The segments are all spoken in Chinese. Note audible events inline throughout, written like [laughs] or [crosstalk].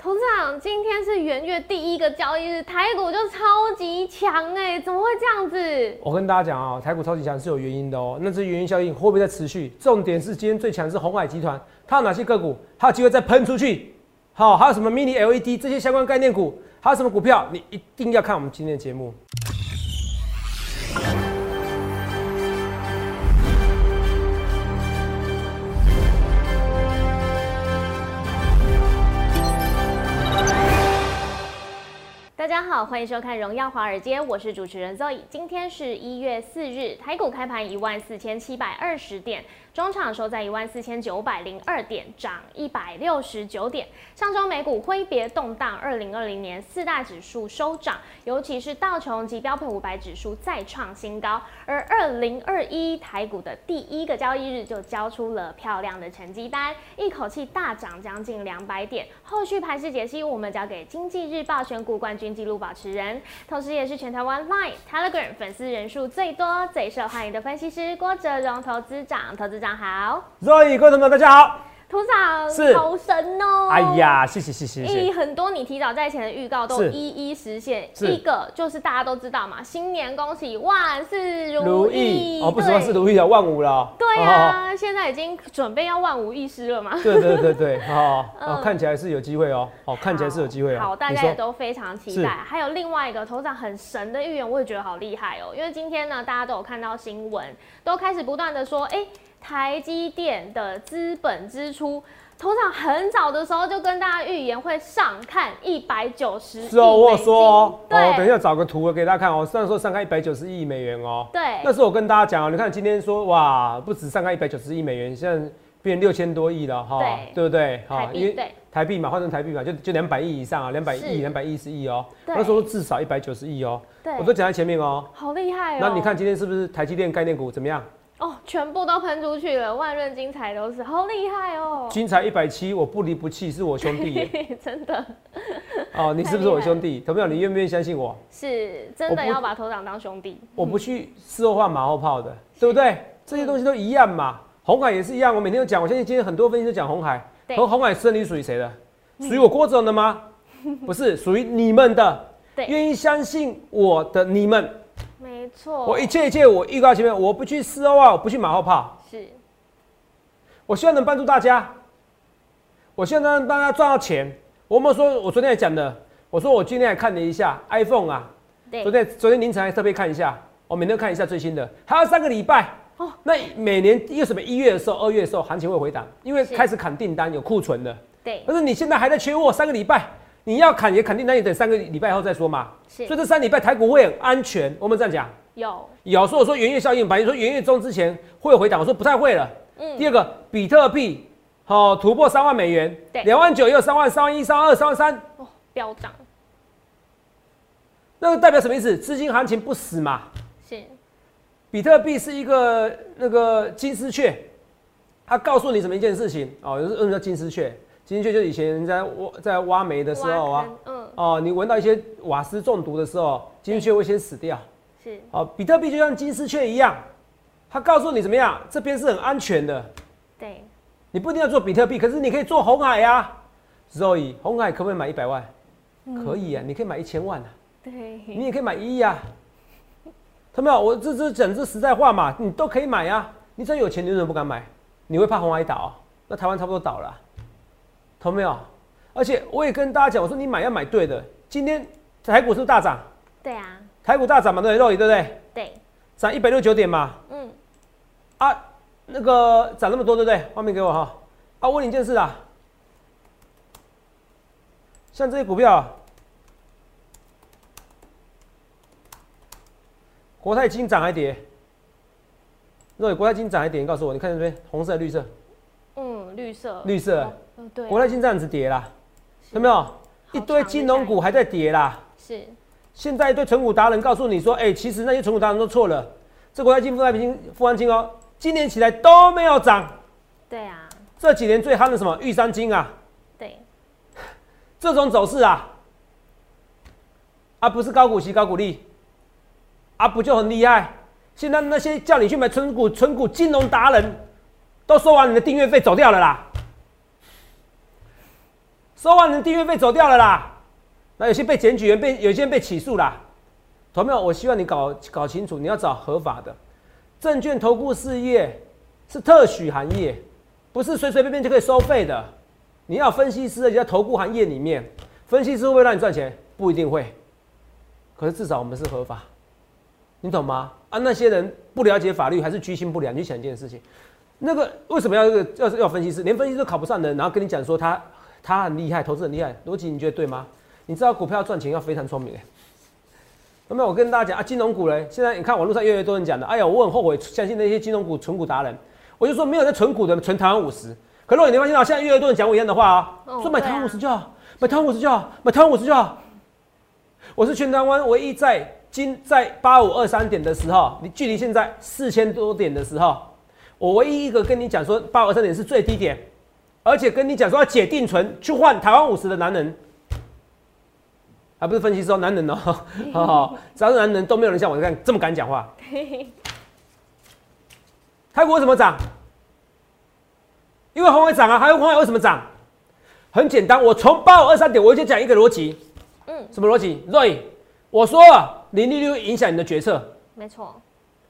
董事长，今天是元月第一个交易日，台股就超级强哎，怎么会这样子？我跟大家讲啊，台股超级强是有原因的哦。那这原因效应会不会在持续？重点是今天最强是红海集团，它有哪些个股？它有机会再喷出去？好，还有什么 mini LED 这些相关概念股？还有什么股票？你一定要看我们今天的节目。欢迎收看《荣耀华尔街》，我是主持人 Zoe。今天是一月四日，台股开盘一万四千七百二十点。中场收在一万四千九百零二点，涨一百六十九点。上周美股挥别动荡，二零二零年四大指数收涨，尤其是道琼及标普五百指数再创新高。而二零二一台股的第一个交易日就交出了漂亮的成绩单，一口气大涨将近两百点。后续盘势解析，我们交给经济日报选股冠军纪录保持人，同时也是全台湾 Line、Telegram 粉丝人数最多、最受欢迎的分析师郭哲荣投资长，投资长。好，所以观众们大家好，土长是好神哦！哎呀，谢谢谢谢谢谢。很多你提早在前的预告都一一实现。一个就是大家都知道嘛，新年恭喜，万事如意哦，不是万事如意啊，万五了。对啊，现在已经准备要万无一失了嘛。对对对对，哦，[laughs] 看起来是有机会哦，哦，看起来是有机会哦。好，大家也都非常期待。还有另外一个头长很神的预言，我也觉得好厉害哦，因为今天呢，大家都有看到新闻，都开始不断的说，哎。台积电的资本支出，通常很早的时候就跟大家预言会上看一百九十亿。是哦，我说哦，哦，等一下找个图给大家看哦。上说上看一百九十亿美元哦。对。那是我跟大家讲哦，你看今天说哇，不止上看一百九十亿美元，现在变六千多亿了哈，对不对？哈，因为台币嘛，换成台币嘛，就就两百亿以上啊，两百亿、两百一十亿哦。那时候至少一百九十亿哦。对。我都讲在前面哦。好厉害哦。那你看今天是不是台积电概念股怎么样？哦，全部都喷出去了，万润精彩都是，好厉害哦！精彩一百七，我不离不弃，是我兄弟，[laughs] 真的。哦，你是不是我兄弟？投票，你愿不愿意相信我？是真的要把头长当兄弟。我不去事后换马后炮的，[laughs] 对不对？这些东西都一样嘛。红海也是一样，我每天都讲，我相信今天很多分析都讲红海。和红海胜利属于谁的？属于我郭总的吗？[laughs] 不是，属于你们的。对，愿意相信我的你们。没错，我一切一切，我预告前面，我不去四欧啊，我不去马后炮。是，我希望能帮助大家，我希望能让大家赚到钱。我们说，我昨天也讲的，我说我今天还看了一下 iPhone 啊，昨天昨天凌晨还特别看一下，我每天看一下最新的，还有三个礼拜哦。那每年又什么一月的时候、二月的时候行情会回档？因为开始砍订单，有库存的。对，但是你现在还在缺货，三个礼拜。你要砍也砍定，那你等三个礼拜后再说嘛。是，所以这三礼拜台股会很安全。我们这样讲，有有说我说元月效应，反正说元月中之前会回档，我说不太会了。嗯。第二个，比特币好突破三万美元，对，两万九又三万，三万一、三万二、三万三，哦，飙涨。那个代表什么意思？资金行情不死嘛。是。比特币是一个那个金丝雀，它告诉你什么一件事情哦？就是嗯，叫金丝雀。金雀就以前人在挖在挖煤的时候啊，嗯，哦，你闻到一些瓦斯中毒的时候，金雀会先死掉。是，哦，比特币就像金丝雀一样，它告诉你怎么样，这边是很安全的。对，你不一定要做比特币，可是你可以做红海呀。Zoe，红海可不可以买一百万？可以啊，你可以买一千万啊。对，你也可以买一亿啊。他没有？我这这讲这实在话嘛，你都可以买呀。你真有钱，你为什么不敢买？你会怕红海倒？那台湾差不多倒了。同没有？而且我也跟大家讲，我说你买要买对的。今天台股是不是大涨？对啊，台股大涨嘛，对肉眼对不对？对，涨一百六九点嘛。嗯。啊，那个涨那么多，对不对？画面给我哈。啊，问你一件事啊，像这些股票，国泰金涨还跌？肉眼国泰金涨还跌？你告诉我，你看这边红色、绿色。嗯，绿色。绿色。国泰金这样子跌啦，有没有？一堆金融股还在跌啦。是。现在一堆存股达人告诉你说，哎，其实那些存股达人都错了。这国泰金、富泰金、富安金哦，今年起来都没有涨。对啊。这几年最夯的什么玉山金啊？对。这种走势啊，啊不是高股息高股利，啊不就很厉害？现在那些叫你去买存股、存股金融达人，都收完你的订阅费走掉了啦。收完你订阅费走掉了啦。那有些被检举，被有些人被起诉啦。投票，我希望你搞搞清楚，你要找合法的证券投顾事业是特许行业，不是随随便便就可以收费的。你要分析师，你在投顾行业里面，分析师会让你赚钱？不一定会。可是至少我们是合法，你懂吗？啊，那些人不了解法律，还是居心不良。你想一件事情，那个为什么要要要分析师？连分析师都考不上的，然后跟你讲说他他很厉害，投资很厉害，逻辑你觉得对吗？你知道股票赚钱要非常聪明哎。那么我跟大家讲啊，金融股嘞，现在你看网络上越来越多人讲的，哎呀，我很后悔相信那些金融股存股达人。我就说没有在存股的存台湾五十。可是你发现啊，现在越来越多人讲我一样的话啊，说买台湾五十就好，买台湾五十就好，买台湾五十就好。我是全台湾唯一在今在八五二三点的时候，你距离现在四千多点的时候，我唯一一个跟你讲说八五二三点是最低点，而且跟你讲说要解定存去换台湾五十的男人。还不是分析师，男人哦，[laughs] 好好，只要是男人，都没有人像我这样这么敢讲话。泰国为什么涨？因为红海涨啊，还有红海为什么涨？很简单，我从八五二三点，我就讲一个逻辑。嗯，什么逻辑？Roy，我说零利率会影响你的决策。没错，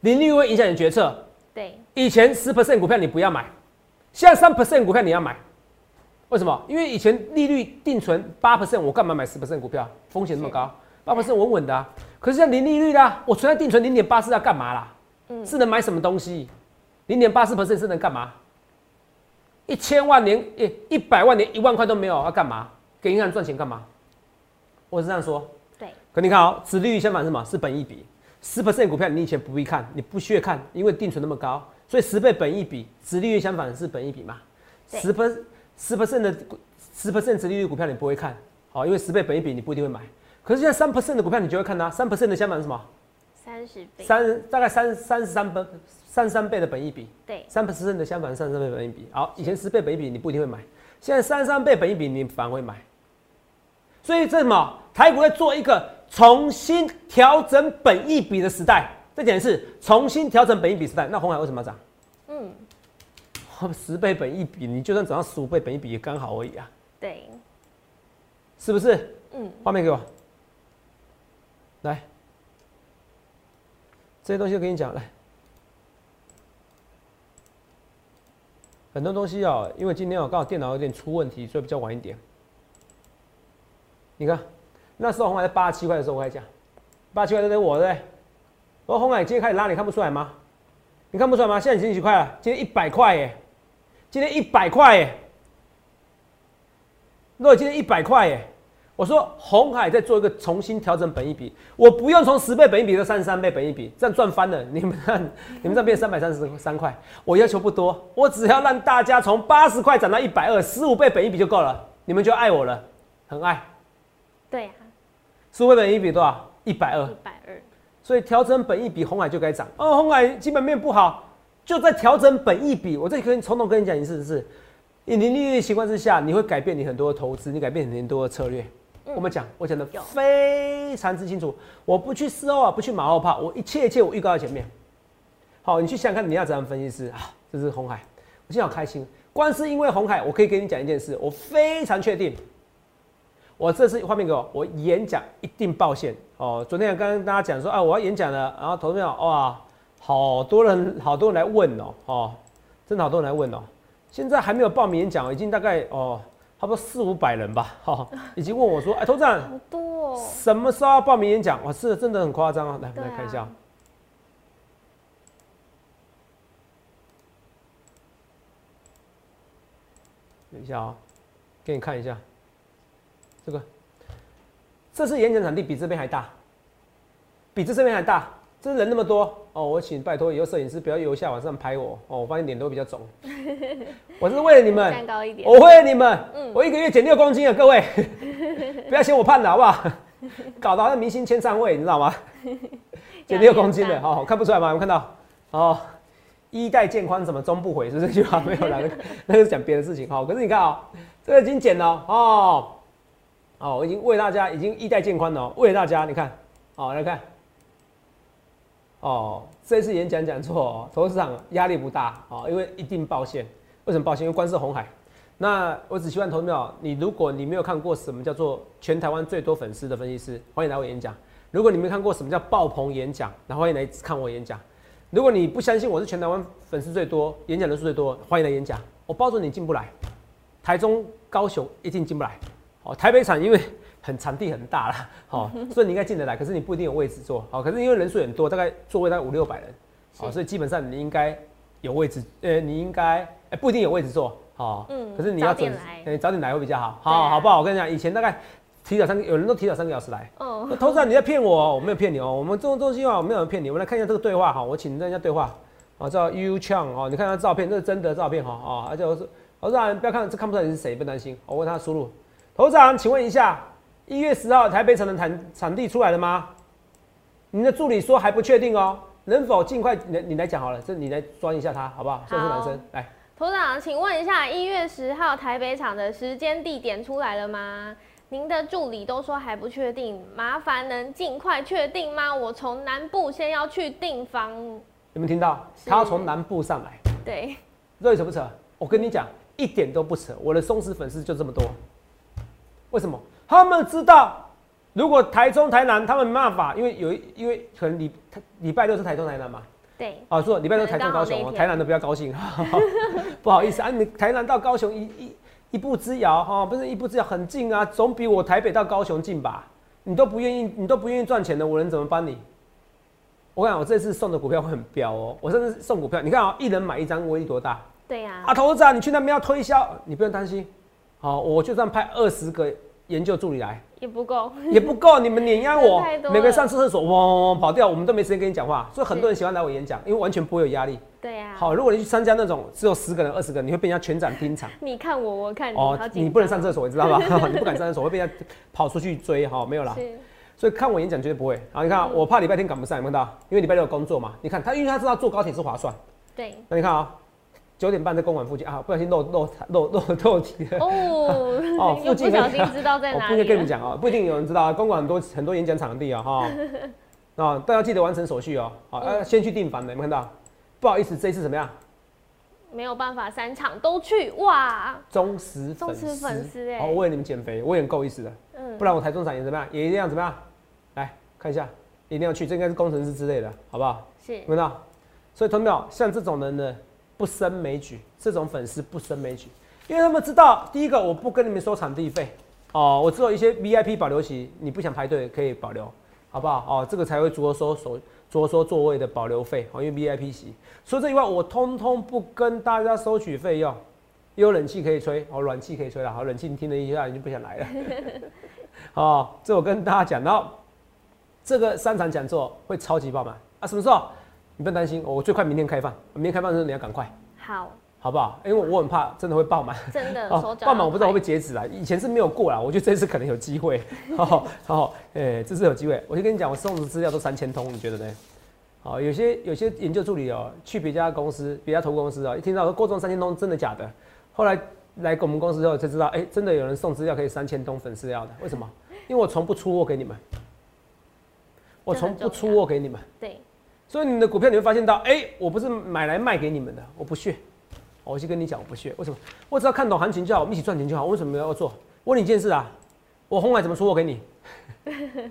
零利率会影响你的决策。对，以前十 percent 股票你不要买，现在三 percent 股票你要买。为什么？因为以前利率定存八 percent，我干嘛买十 percent 股票？风险那么高，八 percent 稳稳的啊。可是像零利率啦，我存在定存零点八四要干嘛啦？嗯，是能买什么东西？零点八四 percent 是能干嘛？一千万年，一一百万年，一万块都没有，要干嘛？给银行赚钱干嘛？我是这样说。对。可你看哦，此利率相反是什么？是本益比。十 percent 股票你以前不必看，你不需要看，因为定存那么高，所以十倍本益比，此利率相反是本益比嘛？十分。十 percent 的十 percent 值利率股票你不会看，好，因为十倍本一比你不一定会买。可是现在三 percent 的股票你就会看它，三 percent 的相反是什么？三十倍。三大概三三十三倍，三十三倍的本一比。对。三 percent 的相反是三十三倍本一比。好，以前十倍本一比你不一定会买，现在三十三倍本一比你反而会买。所以这什么？台股在做一个重新调整本一比的时代。这点是重新调整本一比时代。那红海为什么要涨？嗯。十倍本一比，你就算涨到十五倍本一比也刚好而已啊。对，是不是？嗯。画面给我，来，这些东西我跟你讲来。很多东西啊，因为今天我刚好电脑有点出问题，所以比较晚一点。你看，那时候红海在八十七块的时候我还讲，八十七块都给我对不对？我说红海今天开始拉，你看不出来吗？你看不出来吗？现在已经几块了？今天一百块耶！今天一百块耶，那今天一百块耶，我说红海在做一个重新调整本一比，我不用从十倍本一比到三十三倍本一比，这样赚翻了。你们看，[laughs] 你们这样变三百三十三块，我要求不多，我只要让大家从八十块涨到一百二，十五倍本一比就够了，你们就爱我了，很爱。对呀，十五倍本一比多少？一百二。一百二。所以调整本一比，红海就该涨。哦，红海基本面不好。就在调整本益比，我这跟从头跟你讲一次是，你零利率的情况之下，你会改变你很多的投资，你改变很多的策略。我们讲，我讲的非常之清楚，我不去事后啊，不去马后炮，我一切一切我预告在前面。好，你去想想看，你要怎样分析师啊？这是红海，我今天好开心，光是因为红海，我可以跟你讲一件事，我非常确定，我这次画面给我，我演讲一定爆线哦。昨天刚刚大家讲说啊，我要演讲了，然后投票哇。好多人，好多人来问哦，哦，真的好多人来问哦。现在还没有报名演讲，已经大概哦，差不多四五百人吧，哈，已经问我说，哎，头长，好多，哦，什么时候要报名演讲？哇，是真的很夸张啊！来，我们来看一下，等一下啊，给你看一下，这个，这是演讲场地，比这边还大，比这这边还大。这人那么多哦，我请拜托以后摄影师不要由下往上拍我哦，我发现脸都比较肿。[laughs] 我是为了你们，我为了你们，我一个月减六公斤啊，各位，[laughs] 不要嫌我胖的好不好？搞得好像明星签唱会，你知道吗？[laughs] 减六公斤的，好，看不出来吗？有看到？哦，衣带渐宽，怎么终不悔？是这句话没有啦，那个是讲别的事情哈。可是你看啊，这个已经减了哦，哦，我已经为大家已经衣带渐宽了，为了大家，你看，好来看。哦，这次演讲讲错，投资市场压力不大哦，因为一定爆线。为什么爆线？因为关是红海，那我只希望投票，你如果你没有看过什么叫做全台湾最多粉丝的分析师，欢迎来我演讲。如果你没看过什么叫爆棚演讲，那欢迎来看我演讲。如果你不相信我是全台湾粉丝最多、演讲人数最多，欢迎来演讲。我保准你进不来，台中、高雄一定进不来。哦，台北场因为很场地很大啦，好，所以你应该进得来。可是你不一定有位置坐，好，可是因为人数很多，大概座位大概五六百人，好，所以基本上你应该有位置，呃，你应该哎不一定有位置坐。好，嗯，可是你要准，哎，早点来会比较好，好，好不好？我跟你讲，以前大概提早三个，有人都提早三个小时来。哦，那投资人你在骗我，我没有骗你哦，我们这种东西啊，没有人骗你。我们来看一下这个对话哈，我请人家对话，啊，叫 You Chang 哦，你看他照片，这是真的照片哈，啊，而且我是投资人，不要看这看不出来你是谁，不担心。我问他输入，投资人，请问一下，一月十号台北城的场场地出来了吗？你的助理说还不确定哦，能否尽快？你你来讲好了，这你来装一下他，好不好？算是男生来。头长，请问一下，一月十号台北场的时间地点出来了吗？您的助理都说还不确定，麻烦能尽快确定吗？我从南部先要去订房。有没有听到？他要从南部上来。对。这扯不扯？我跟你讲，一点都不扯。我的松弛粉丝就这么多。为什么？他们知道，如果台中、台南他们没办法，因为有因为可能礼礼拜六是台中、台南嘛。对，啊，说礼拜六台中高雄哦，台南的不要高兴，[laughs] 不好意思啊，你台南到高雄一一一步之遥哈，不是一步之遥，很近啊，总比我台北到高雄近吧？你都不愿意，你都不愿意赚钱的，我能怎么帮你？我讲我这次送的股票会很彪哦，我甚至送股票，你看啊，一人买一张，威力多大？对呀，啊，投资啊，你去那边要推销，你不用担心，好，我就算派二十个研究助理来。也不够，也不够，你们碾压我，[laughs] 每个人上厕所，嗡嗡跑掉，我们都没时间跟你讲话，所以很多人喜欢来我演讲，因为完全不会有压力。对呀。好，如果你去参加那种只有十个人、二十个人，你会被人家全场盯场。你看我，我看你，哦，你不能上厕所，你知道吧？[laughs] [laughs] 你不敢上厕所，会被人家跑出去追。哈，没有啦。所以看我演讲绝对不会。好，你看，我怕礼拜天赶不上，有没有到？因为礼拜六有工作嘛。你看他，因为他知道坐高铁是划算。对。那你看啊。九点半在公馆附近啊，不小心漏漏漏漏 [laughs] 漏题了哦哦，[laughs] 附近不小心知道在哪里？不应该跟你们讲啊，不一定有人知道啊。公馆很多很多演讲场地啊，哈啊，[laughs] 大家记得完成手续哦。好，要先去订房的，有没有看到？不好意思，这一次怎么样？没有办法，三场都去哇！忠实忠实粉丝哎，哦，为你们减肥，我也很够意思的。嗯，不然我台中场也怎么样？也一定要怎么样？来看一下，一定要去，这应该是工程师之类的，好不好？是，有没有？所以同秒像这种人呢？不胜枚举，这种粉丝不胜枚举，因为他们知道，第一个我不跟你们收场地费，哦，我只有一些 VIP 保留席，你不想排队可以保留，好不好？哦，这个才会着收手着收座位的保留费，哦，因为 VIP 席。除了这以外，我通通不跟大家收取费用，有冷气可以吹，哦，暖气可以吹了，好，冷气你听了一下你就不想来了，[laughs] 哦，这我跟大家讲，然后这个三场讲座会超级爆满啊，什么时候？你不用担心，我最快明天开放。明天开放的时候你要赶快，好，好不好？因为我很怕真的会爆满，真的 [laughs] 爆满我不知道会不会截止啊。以前是没有过啦，我觉得这次可能有机会。[laughs] 好，好，哎，这次有机会。我就跟你讲，我送的资料都三千通，你觉得呢？好，有些有些研究助理哦，去别家公司、别家投公司啊，一听到说过中三千通，真的假的？后来来我们公司之后才知道，哎，真的有人送资料可以三千通粉丝料的。为什么？因为我从不出货给你们，我从不出货给你们。对。所以你的股票你会发现到，哎，我不是买来卖给你们的，我不屑。我先跟你讲，我不屑。为什么？我只要看懂行情就好，我们一起赚钱就好。为什么要做？问你一件事啊，我红海怎么出货给你？[laughs]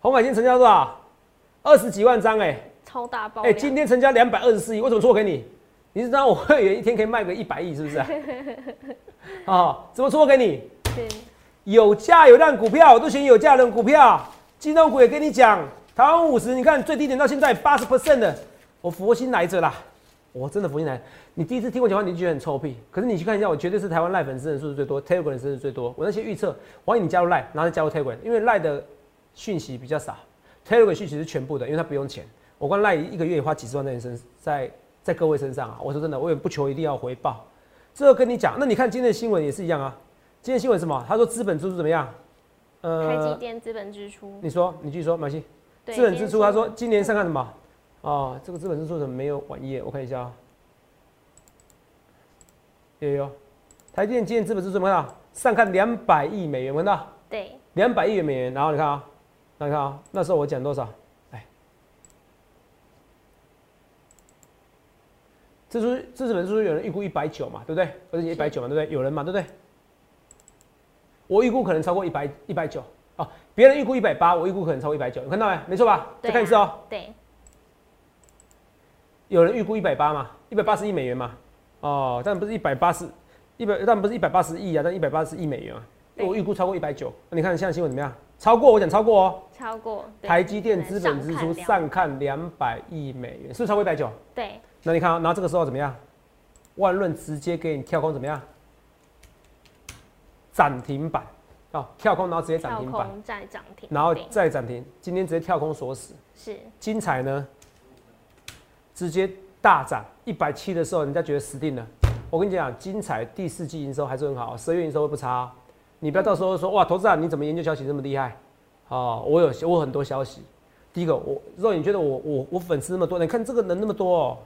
红海今天成交多少？二十几万张哎，超大包。哎，今天成交两百二十四亿，为什么出货给你？你是知道我会员一天可以卖个一百亿，是不是？啊，[laughs] 怎么出货给你？有价有量股票，我都选有价量股票。金融股也跟你讲。台湾五十，你看最低点到现在八十 percent 的，我佛心来着啦，我真的佛心来。你第一次听我讲话，你就觉得很臭屁。可是你去看一下，我绝对是台湾赖粉丝人数最多，Telegram 人数最多。我那些预测，欢迎你加入赖，然后加入 Telegram，因为赖的讯息比较少，Telegram 讯息是全部的，因为它不用钱。我光赖一个月也花几十万在你身，在在各位身上啊。我说真的，我也不求一定要回报。这个跟你讲，那你看今天的新闻也是一样啊。今天新闻什么？他说资本支出怎么样？呃，台积电资本支出。你说，你继续说，马西。资本支出，他说今年上看什么？哦，这个资本支出怎么没有网页？我看一下啊。有有，台积电今年资本支出怎么样？上看两百亿美元，看到？对。两百亿元美元，然后你看啊，那你看啊，那时候我讲多少？哎，支出资本支出有人预估一百九嘛，对不对？而且一百九嘛，对不对？有人嘛，对不对？我预估可能超过一百一百九哦，别人预估一百八，我预估可能超过一百九，有看到没？没错吧？再看一次哦。对。有人预估一百八嘛？一百八十亿美元嘛？哦，但不是一百八十，一百但不是一百八十亿啊，但一百八十亿美元啊。我预估超过一百九，你看现在新闻怎么样？超过，我讲超过哦。超过。台积电资本支出上看两百亿美元，是不是超过一百九？对。那你看啊，然后这个时候怎么样？万润直接给你跳空怎么样？涨停板哦，跳空然后直接涨停板，再涨停，然后再涨停，今天直接跳空锁死。是。精彩呢？直接大涨一百七的时候，人家觉得死定了。我跟你讲，精彩第四季营收还是很好，十月营收会不差。你不要到时候说哇，投资人你怎么研究消息这么厉害？哦，我有我很多消息。第一个，我若你觉得我我我粉丝那么多，你看这个人那么多哦。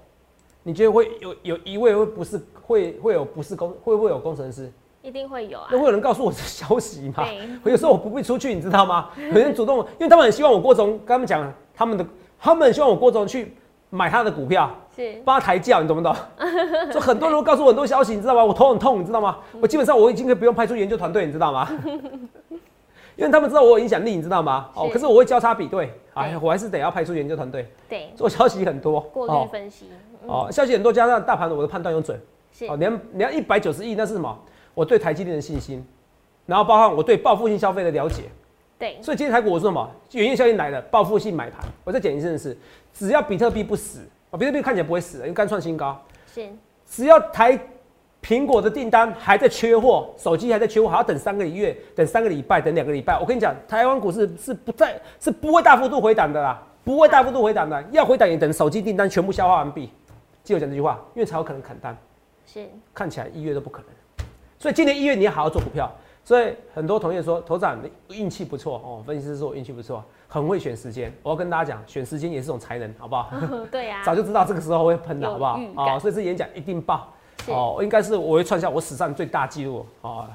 你觉得会有有一位会不是会会有不是工会不会有工程师？一定会有啊。那会有人告诉我这消息吗？我有时候我不必出去，你知道吗？有人主动，因为他们很希望我郭总跟他们讲他们的，他们很希望我郭总去买他的股票，是帮他抬轿，你懂不懂？[laughs] 所以很多人告诉我很多消息，你知道吗？我头很痛，你知道吗？我基本上我已经可以不用派出研究团队，你知道吗？[laughs] 因为他们知道我有影响力，你知道吗？哦，可是我会交叉比对，哎呀，我还是得要派出研究团队，对，做消息很多，过滤分析。哦，消息很多，加上大盘的我的判断又准。哦，你要你要一百九十亿，那是什么？我对台积电的信心，然后包含我对报复性消费的了解。对。所以今天台股我说什么？原因效应来了，报复性买盘。我再讲一次的是，只要比特币不死，哦，比特币看起来不会死，因为刚创新高。是。只要台苹果的订单还在缺货，手机还在缺货，还要等三个月，等三个礼拜，等两个礼拜。我跟你讲，台湾股市是不再，是不会大幅度回档的啦，不会大幅度回档的。要回档也等手机订单全部消化完毕。记得讲这句话，因为才有可能砍单，是看起来一月都不可能，所以今年一月你要好好做股票。所以很多同业说，头长运气不错哦，分析师说我运气不错，很会选时间。我要跟大家讲，选时间也是种才能，好不好？[laughs] 对呀，[laughs] 早就知道这个时候会喷的，好不好？哦，所以这演讲一定爆哦，应该是我会创下我史上最大纪录哦。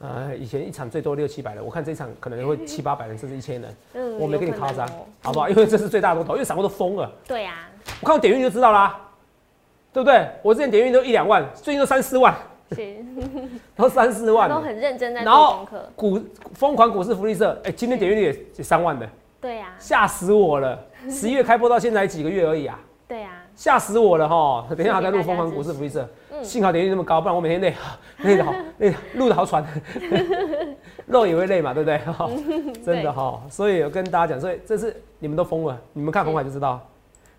呃，以前一场最多六七百人，我看这一场可能会 [laughs] 七八百人，甚至一千人。嗯，我没跟你夸张，好不好？因为这是最大多头，因为散户都疯了。对呀，我看我点运就知道啦。对不对？我之前点运都一两万，最近都三四万，[laughs] 都三四万，都很认真在做功课。股疯狂股市福利社，哎，今天点率也也三万的，对呀，吓死我了！十一月开播到现在几个月而已啊，[laughs] 对呀，吓死我了哈！等一下再录疯狂股市福利社，幸好点率那么高，不然我每天累，累的好，累录的好喘，[laughs] 肉也会累嘛，对不对？真的哈，所以我跟大家讲，所以这次你们都疯了，你们看红海就知道，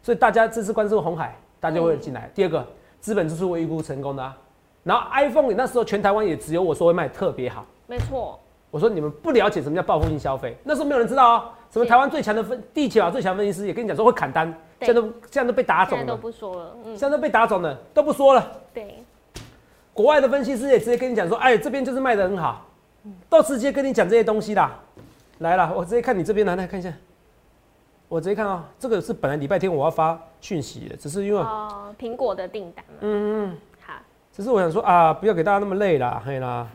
所以大家这次关注红海。大家会进来。第二个，资本支出我预估成功的。然后 iPhone 那时候全台湾也只有我说会卖特别好。没错。我说你们不了解什么叫报复性消费，那时候没有人知道啊。什么台湾最强的分地球啊最强分析师也跟你讲说会砍单，现在都现在都被打肿了。都不说了。嗯。现在都被打肿了，都不说了。对。国外的分析师也直接跟你讲说，哎，这边就是卖的很好，都直接跟你讲这些东西啦。来了，我直接看你这边来，来看一下。我直接看啊，这个是本来礼拜天我要发讯息的，只是因为哦苹果的订单嗯嗯好，只是我想说啊，不要给大家那么累啦，嘿啦，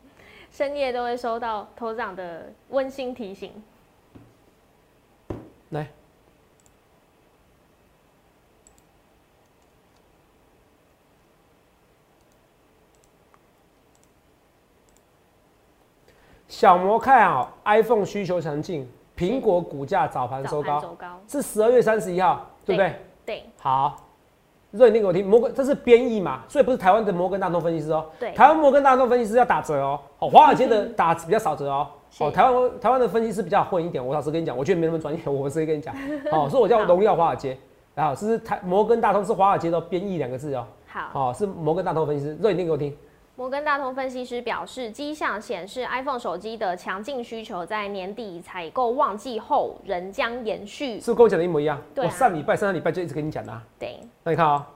[laughs] 深夜都会收到头长的温馨提醒，来，小魔看好 iPhone 需求强劲。苹果股价早盘收高，是十二月三十一号，对不对？对。好，热你给我听，摩根这是编译嘛，所以不是台湾的摩根大通分析师哦。对。台湾摩根大通分析师要打折哦，哦，华尔街的 [laughs] 打比较少折哦。哦，台湾台湾的分析师比较混一点，我老实跟你讲，我觉得没那么专业，我直接跟你讲。[laughs] 哦，所以我叫荣耀华尔街，然后是台摩根大通是华尔街的编译两个字哦。好。哦，是摩根大通分析师，热你给我听。摩根大通分析师表示，迹象显示 iPhone 手机的强劲需求在年底采购旺季后仍将延续。是不是跟我讲的一模一样？对我上礼拜、上上礼拜就一直跟你讲的。对。那你看啊，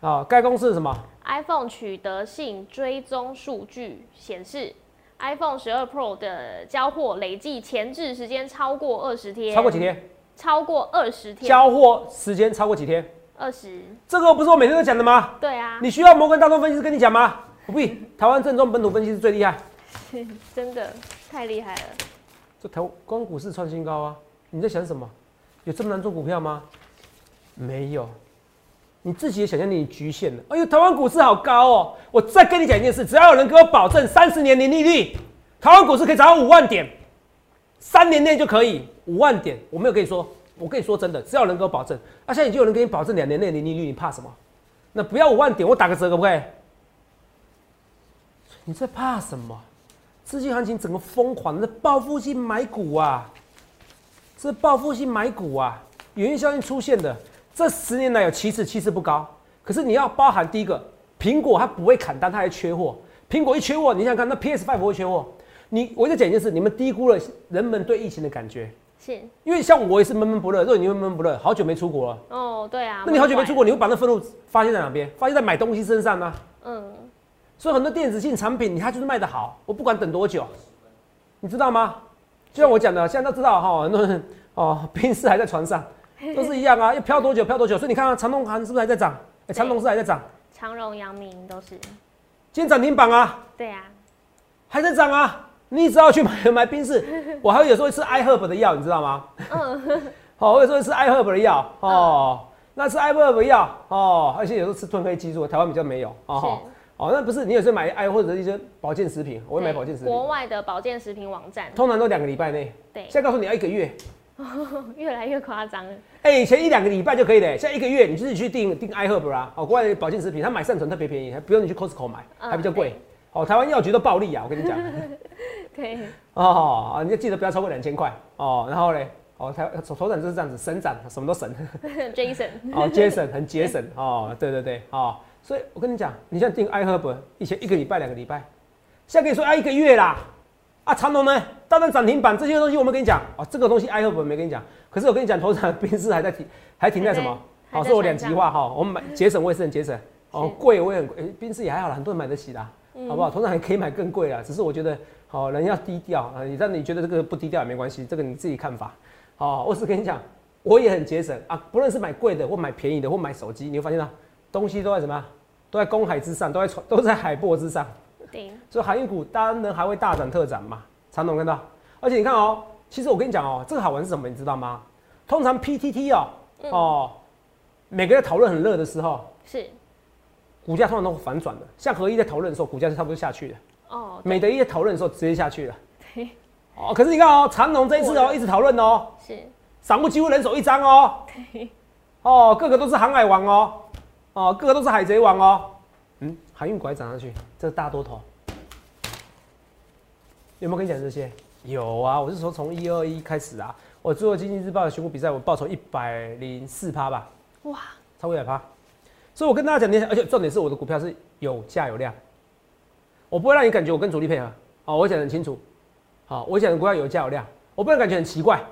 好，该公司是什么？iPhone 取得性追踪数据显示，iPhone 十二 Pro 的交货累计前置时间超过二十天。超过几天？超过二十天。交货时间超过几天？二十，这个不是我每天都讲的吗？对啊，你需要摩根大通分析师跟你讲吗？不必，台湾正宗本土分析师最厉害，[laughs] 真的太厉害了。这台光股市创新高啊！你在想什么？有这么难做股票吗？没有，你自己的想象力局限了。哎呦，台湾股市好高哦！我再跟你讲一件事，只要有人给我保证三十年零利率，台湾股市可以涨到五万点，三年内就可以五万点。我没有跟你说，我跟你说真的，只要能够保证，那现在已经有人给你保证两年内年利率，你怕什么？那不要五万点，我打个折可不可以？你在怕什么？资金行情整个疯狂的报复性买股啊！是报复性买股啊！原因效应出现的。这十年来有七次，七次不高。可是你要包含第一个，苹果它不会砍单，它还缺货。苹果一缺货，你想看那 PS Five 不会缺货？你我再讲一件事，你们低估了人们对疫情的感觉。是。因为像我也是闷闷不乐，如果你闷闷不乐，好久没出国了。哦，对啊。那你好久没出国，你会把那愤怒发泄在哪边？发泄在买东西身上呢？嗯。所以很多电子性产品，它就是卖的好。我不管等多久，你知道吗？就像我讲的，现在都知道哈，很多人哦，[laughs] 冰室还在船上。[laughs] 都是一样啊，要飘多久飘多久，所以你看啊，长隆盘是不是还在涨？哎，长隆是还在涨，长荣、阳明都是，今天涨停板啊，对啊，还在涨啊，你只要去买买冰室，[laughs] 我还会有时候会吃 iHerb 的药，你知道吗？嗯，好，[laughs] 我有时候会吃 iHerb 的药哦，那吃 iHerb 的药哦，而且有时候吃褪黑激素，台湾比较没有哦。哦，那不是你有时候买 i 或者一些保健食品，我会买保健食品，国外的保健食品网站，通常都两个礼拜内，对，现在告诉你要一个月。[laughs] 越来越夸张了。哎，以前一两个礼拜就可以了，现在一个月，你自己去订订 iHerb 啦。哦，国外的保健食品，他买善存特别便宜，还不用你去 Costco 买，还比较贵。哦，台湾药局都暴利啊，我跟你讲。对。哦，你就记得不要超过两千块哦。然后嘞，哦，台头头就是这样子，省长什么都省。Jason。[laughs] 哦，Jason 很节省哦，对对对，哦，所以我跟你讲，你像订 iHerb，以前一个礼拜两个礼拜，现在跟你说要一个月啦。啊，长隆呢？大单涨停板这些东西，我们跟你讲哦，这个东西爱喝不没跟你讲。可是我跟你讲，头场冰室还在停，还停在什么？好，是我两极化哈。我们买节省，我也是很节省。哦，贵我也很贵，冰室也还好啦，很多人买得起的，好不好？通常还可以买更贵啊，只是我觉得，好人要低调啊。你但你觉得这个不低调也没关系，这个你自己看法。好，我是跟你讲，我也很节省啊。不论是买贵的或买便宜的或买手机，你会发现啊，东西都在什么？都在公海之上，都在船，[laughs] 都在海波之上。所以航运股当然还会大涨特涨嘛，常总看到，而且你看哦，其实我跟你讲哦，这个好玩是什么，你知道吗？通常 PTT 哦哦，每个人讨论很热的时候，是股价通常都反转的。像合一在讨论的时候，股价是差不多下去的。哦。美德一在讨论的时候，直接下去了。对。哦，可是你看哦，长隆这一次哦，一直讨论哦，是散户几乎人手一张哦。对。哦，个个都是航海王哦，哦，个个都是海贼王哦。嗯，航运股还涨上去，这是大多头。有没有跟你讲这些？有啊，我是说从一二一开始啊，我做经济日报的选股比赛，我报酬一百零四趴吧，哇，超过一百趴。所以我跟大家讲，你而且重点是我的股票是有价有量，我不会让你感觉我跟主力配合。好，我讲的很清楚。好，我讲的股票有价有量，我不能感觉很奇怪。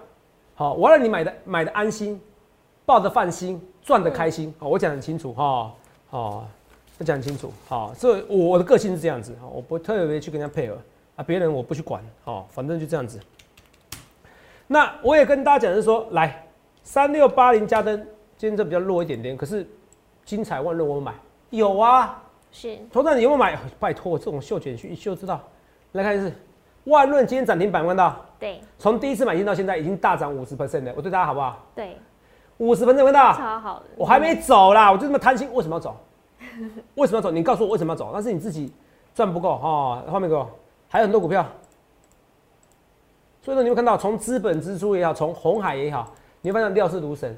好，我让你买的买的安心，抱着放心，赚的开心。好，我讲很清楚哈。好。要讲清楚，好，这我的个性是这样子，我不特别去跟人家配合啊，别人我不去管，好，反正就这样子。那我也跟大家讲是说，来三六八零加灯，今天这比较弱一点点，可是精彩万润我买有啊，是，头仔你有没有买？拜托，这种秀简讯一秀知道。来看一次万润今天涨停板，看到？对，从第一次买进到现在已经大涨五十 percent 了，我对大家好不好？对，五十 percent 看到？超好的，我还没走啦，我就这么贪心，为什么要走？[laughs] 为什么要走？你告诉我为什么要走？那是你自己赚不够哦。后面给我还有很多股票，所以说你会看到，从资本支出也好，从红海也好，你会发现料事如神。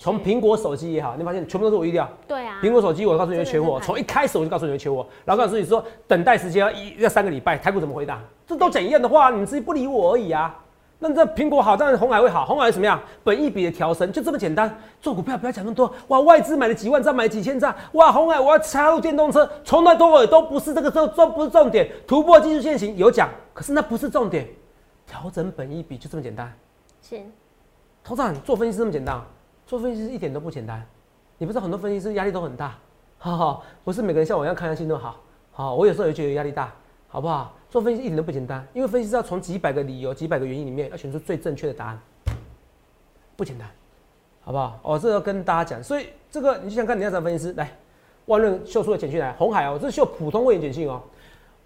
从苹果手机也好，你发现全部都是我预料。对啊。苹果手机我告诉你会缺货，从一开始我就告诉你会缺货，然后告诉你说等待时间要一要三个礼拜，台股怎么回答？这都讲一样的话，你们自己不理我而已啊。那这苹果好，但是红海会好。红海什么样？本一笔的调升，就这么简单。做股票不要讲那么多。哇，外资买了几万张，买了几千张。哇，红海我要插入电动车，从来都都不是这个重重不是重点。突破技术线型有讲，可是那不是重点。调整本一笔就这么简单。是。头上做分析是这么简单？做分析师一点都不简单。你不知道很多分析师压力都很大。[laughs] 哈哈，不是每个人像我一样看下心都好。好，我有时候也觉得压力大，好不好？做分析一点都不简单，因为分析是要从几百个理由、几百个原因里面要选出最正确的答案，不简单，好不好？哦，这要跟大家讲，所以这个你就想看你要找分析师来，万润秀出的简讯来，红海哦，这是秀普通会员简讯哦，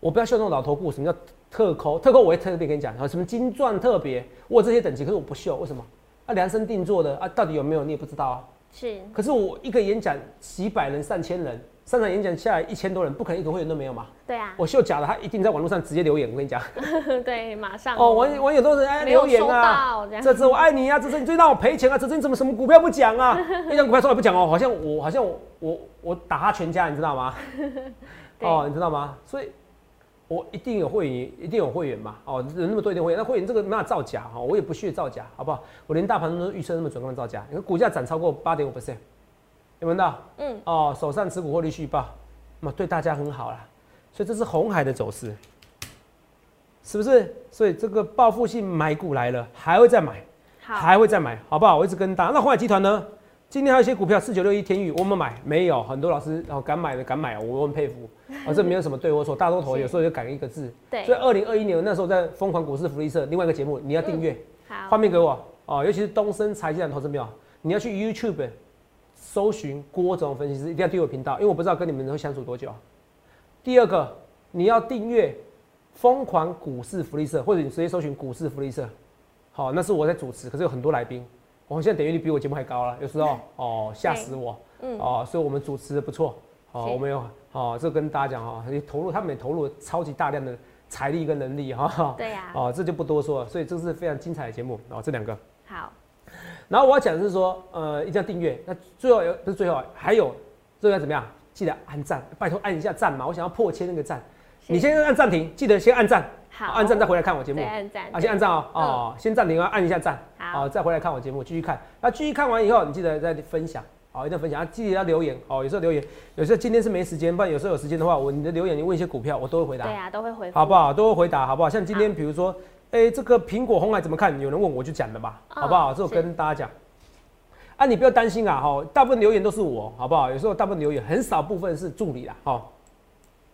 我不要秀那种老头股，什么叫特抠？特抠我会特别跟你讲，什么金钻特别，我这些等级，可是我不秀，为什么？啊，量身定做的啊，到底有没有你也不知道啊，是。可是我一个演讲几百人、上千人，上场演讲下来一千多人，不可能一个会员都没有嘛？对啊。我秀假的，他一定在网络上直接留言。我跟你讲。[laughs] 对，马上。哦，网网友都是哎留言啊，这次我爱你啊，这次你最让我赔钱啊，这次你怎么什么股票不讲啊？[laughs] 一张股票从来不讲哦，好像我好像我我我打他全家，你知道吗？[laughs] 哦，你知道吗？所以。我一定有会员，一定有会员嘛？哦，人那么多一定会员，那会员这个没法造假哈，我也不屑造假，好不好？我连大盘都预测那么准，干嘛造假？你看股价涨超过八点五 percent，有闻到？嗯。哦，手上持股获利续报，那么对大家很好啦。所以这是红海的走势，是不是？所以这个报复性买股来了，还会再买，还会再买，好不好？我一直跟大家。那红海集团呢？今天还有一些股票，四九六一天宇，我们买没有？很多老师然后敢买的敢买，我很佩服。啊，这没有什么对我错，大多头 [laughs] 有时候就改一个字。对。所以二零二一年那时候在疯狂股市福利社另外一个节目，你要订阅。好。画面给我哦，尤其是东升财经的投资票，你要去 YouTube 搜寻郭总分析师，一定要订阅频道，因为我不知道跟你们会相处多久。第二个，你要订阅疯狂股市福利社，或者你直接搜寻股市福利社。好，那是我在主持，可是有很多来宾。我现在点阅率比我节目还高了，有时候哦吓死我，嗯。哦，所以我们主持的不错，哦我们有哦这跟大家讲哈，投入他们也投入超级大量的财力跟能力哈，对呀，哦这就不多说了，所以这是非常精彩的节目哦这两个。好，然后我要讲的是说呃一定要订阅，那最后不是最后还有这个怎么样？记得按赞，拜托按一下赞嘛，我想要破千那个赞，你先按暂停，记得先按赞。好，按赞再回来看我节目。按赞。啊，先按赞哦。哦，先暂停啊，按一下赞。好，再回来看我节目，继续看。那继续看完以后，你记得再分享。好，一定要分享。啊，记得要留言。哦，有时候留言，有时候今天是没时间，不然有时候有时间的话，我你的留言，你问一些股票，我都会回答。对啊，都会回。好不好？都会回答，好不好？像今天，比如说，哎，这个苹果红海怎么看？有人问，我就讲了吧，好不好？这我跟大家讲。啊，你不要担心啊，哈，大部分留言都是我，好不好？有时候大部分留言很少部分是助理啦，哈。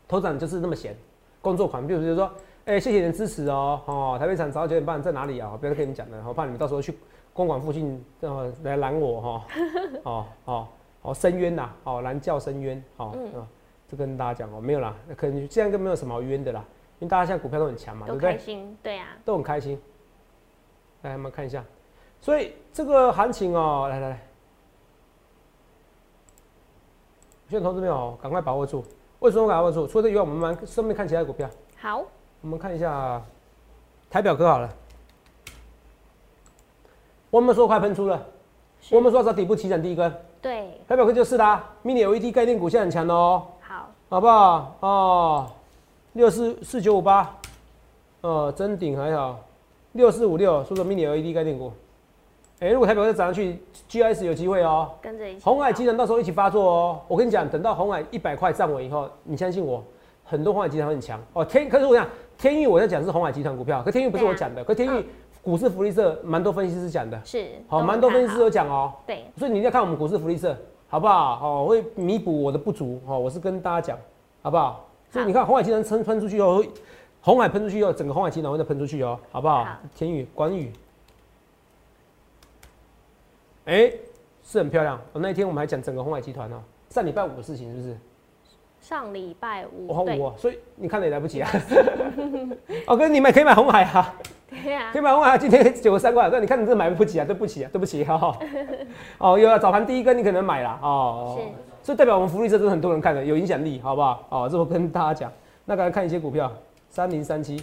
头长就是那么闲，工作狂，比如说。哎，谢谢你的支持哦！哦，台北场早上九点半在哪里啊？不要跟你们讲了，我怕你们到时候去公馆附近呃来拦我哈。哦哦哦，深渊呐！哦，蓝教深渊。哦，嗯，这跟大家讲哦，没有啦，可能现在跟没有什么好冤的啦，因为大家现在股票都很强嘛，对不对？开心，对呀，都很开心。来，我们看一下，所以这个行情哦，来来来，现在投资没有，赶快把握住。为什么把握住？除了这以外，我们顺便看其他股票。好。我们看一下台表哥好了，我们说快喷出了，我们说找底部起涨第一根，对，台表哥就是啦，mini LED 概念股现在很强哦，好，好不好？哦，六四四九五八，哦，真顶还好，六四五六，说说 mini LED 概念股，哎，如果台表哥涨上去，GS 有机会哦，跟着一起，红海集团到时候一起发作哦，我跟你讲，等到红海一百块站稳以后，你相信我，很多红海集团很强哦，天，可是我讲。天域我在讲是红海集团股票，可天域不是我讲的，可天域股市福利社蛮多分析师讲的，是好蛮多分析师有讲哦，对，所以你要看我们股市福利社好不好？哦，会弥补我的不足哦，我是跟大家讲好不好？所以你看红海集团喷喷出去后，红海喷出去后，整个红海集团会再喷出去哦，好不好？天宇、关宇，哎，是很漂亮。哦，那一天我们还讲整个红海集团哦，上礼拜五的事情是不是？上礼拜五，我所以你看的也来不及啊。[laughs] 哦，哥，你们可以买红海啊，对啊，可以买红海。今天九十三块，哥，你看你这买不起啊，对不起啊，对不起哈。[laughs] 哦，有了早盘第一根，你可能买了哦。是，所以代表我们福利社真的很多人看的，有影响力，好不好？哦，这我跟大家讲。那刚才看一些股票，三零三七，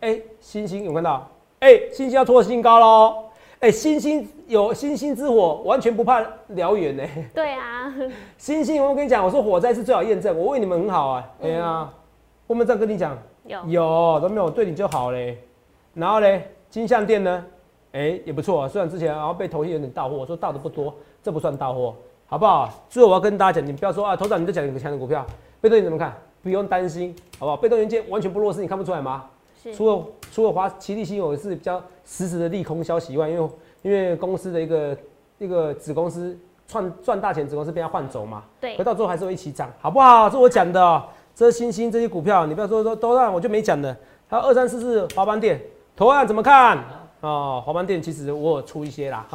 哎，星星有看到？哎，星星要破新高喽。哎，星星有星星之火，完全不怕燎原呢。对啊，[laughs] 星星，我跟你讲，我说火灾是最好验证，我为你们很好啊。哎呀，我们这样跟你讲，有有都没有对你就好嘞。然后嘞，金相店呢，哎也不错，啊虽然之前然后被投信有点到货，我说到的不多，这不算到货，好不好？最后我要跟大家讲，你不要说啊，头长你在讲一个强的股票，被动你怎么看？不用担心，好不好？被动元件完全不弱势，你看不出来吗？除了除了华奇力新有是比较实时的利空消息以外，因为因为公司的一个一个子公司赚赚大钱，子公司被他换走嘛，对，回到最后还是会一起涨，好不好？这我讲的，这新兴这些股票，你不要说说都让我就没讲的。还有二三四四华邦电，投案怎么看？哦，华邦店其实我有出一些啦。[laughs]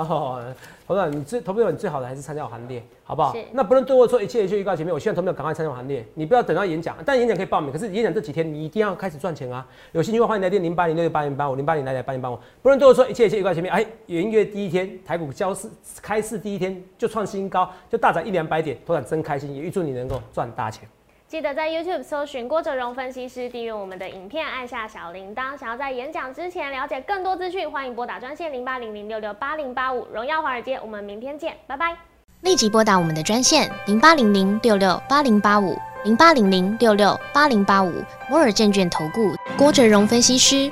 投资你最投票你最好的还是参加我行列，好不好？那不能对我说一切一切预告前面，我希望投票赶快参加我行列。你不要等到演讲，但演讲可以报名，可是演讲这几天你一定要开始赚钱啊！有兴趣的话欢迎来电零八零六八零八五零八零来来八零八五。不能对我说一切一切预告前面，哎，元月第一天台股交市开市第一天就创新高，就大涨一两百点，投资真开心，也预祝你能够赚大钱。记得在 YouTube 搜寻郭哲荣分析师，订阅我们的影片，按下小铃铛。想要在演讲之前了解更多资讯，欢迎拨打专线零八零零六六八零八五。荣耀华尔街，我们明天见，拜拜。立即拨打我们的专线零八零零六六八零八五零八零零六六八零八五。摩尔证券投顾郭哲荣分析师。